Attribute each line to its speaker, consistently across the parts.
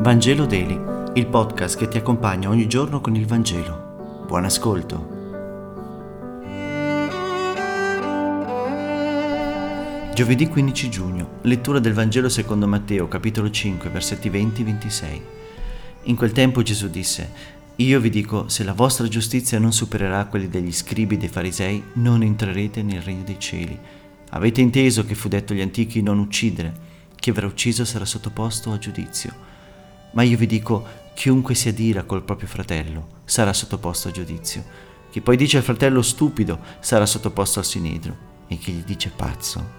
Speaker 1: Vangelo Daily, il podcast che ti accompagna ogni giorno con il Vangelo. Buon ascolto. Giovedì 15 giugno, lettura del Vangelo secondo Matteo, capitolo 5, versetti 20-26. In quel tempo Gesù disse, Io vi dico, se la vostra giustizia non supererà quelli degli scribi e dei farisei, non entrerete nel regno dei cieli. Avete inteso che fu detto agli antichi non uccidere, chi verrà ucciso sarà sottoposto a giudizio. Ma io vi dico, chiunque si adira col proprio fratello sarà sottoposto a giudizio. Chi poi dice al fratello stupido sarà sottoposto al sinedro e chi gli dice pazzo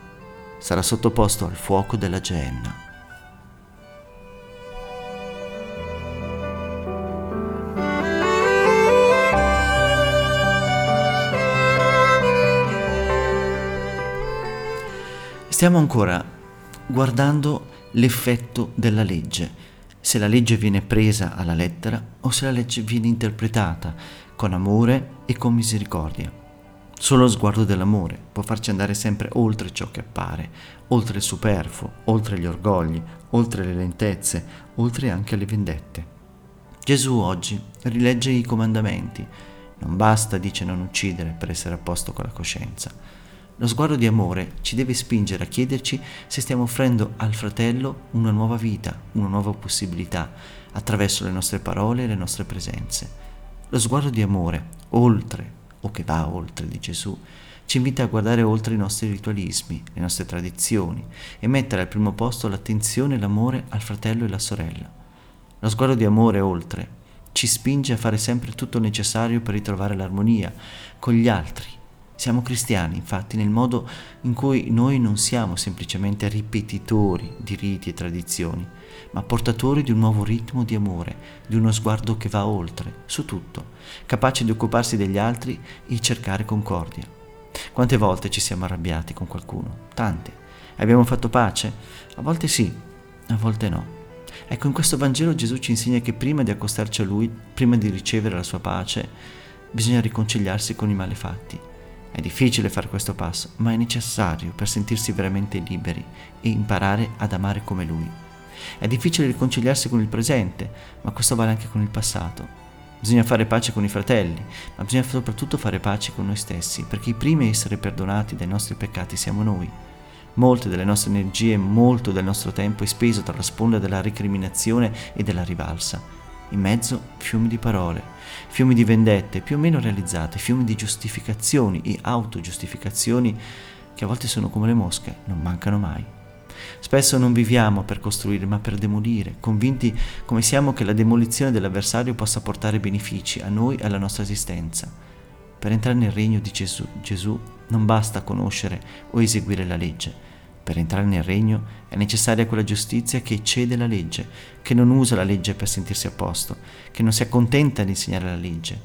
Speaker 1: sarà sottoposto al fuoco della genna. Stiamo ancora guardando l'effetto della legge se la legge viene presa alla lettera o se la legge viene interpretata con amore e con misericordia. Solo lo sguardo dell'amore può farci andare sempre oltre ciò che appare, oltre il superfluo, oltre gli orgogli, oltre le lentezze, oltre anche le vendette. Gesù oggi rilegge i comandamenti. Non basta, dice, non uccidere per essere a posto con la coscienza lo sguardo di amore ci deve spingere a chiederci se stiamo offrendo al fratello una nuova vita, una nuova possibilità, attraverso le nostre parole e le nostre presenze. Lo sguardo di amore, oltre o che va oltre di Gesù, ci invita a guardare oltre i nostri ritualismi, le nostre tradizioni e mettere al primo posto l'attenzione e l'amore al fratello e alla sorella. Lo sguardo di amore oltre ci spinge a fare sempre tutto necessario per ritrovare l'armonia con gli altri siamo cristiani, infatti, nel modo in cui noi non siamo semplicemente ripetitori di riti e tradizioni, ma portatori di un nuovo ritmo di amore, di uno sguardo che va oltre, su tutto, capace di occuparsi degli altri e cercare concordia. Quante volte ci siamo arrabbiati con qualcuno? Tante. Abbiamo fatto pace? A volte sì, a volte no. Ecco, in questo Vangelo Gesù ci insegna che prima di accostarci a Lui, prima di ricevere la sua pace, bisogna riconciliarsi con i malefatti è difficile fare questo passo, ma è necessario per sentirsi veramente liberi e imparare ad amare come Lui. È difficile riconciliarsi con il presente, ma questo vale anche con il passato. Bisogna fare pace con i fratelli, ma bisogna soprattutto fare pace con noi stessi, perché i primi a essere perdonati dai nostri peccati siamo noi. Molte delle nostre energie, molto del nostro tempo è speso tra la sponda della recriminazione e della rivalsa in mezzo fiumi di parole, fiumi di vendette più o meno realizzate, fiumi di giustificazioni e autogiustificazioni che a volte sono come le mosche, non mancano mai. Spesso non viviamo per costruire ma per demolire, convinti come siamo che la demolizione dell'avversario possa portare benefici a noi e alla nostra esistenza. Per entrare nel regno di Gesù, Gesù non basta conoscere o eseguire la legge, per entrare nel regno è necessaria quella giustizia che eccede la legge, che non usa la legge per sentirsi a posto, che non si accontenta di insegnare la legge,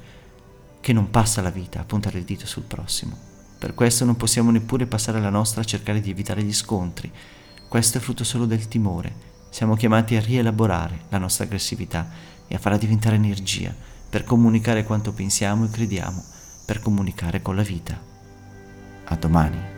Speaker 1: che non passa la vita a puntare il dito sul prossimo. Per questo non possiamo neppure passare la nostra a cercare di evitare gli scontri. Questo è frutto solo del timore. Siamo chiamati a rielaborare la nostra aggressività e a farla diventare energia per comunicare quanto pensiamo e crediamo, per comunicare con la vita. A domani.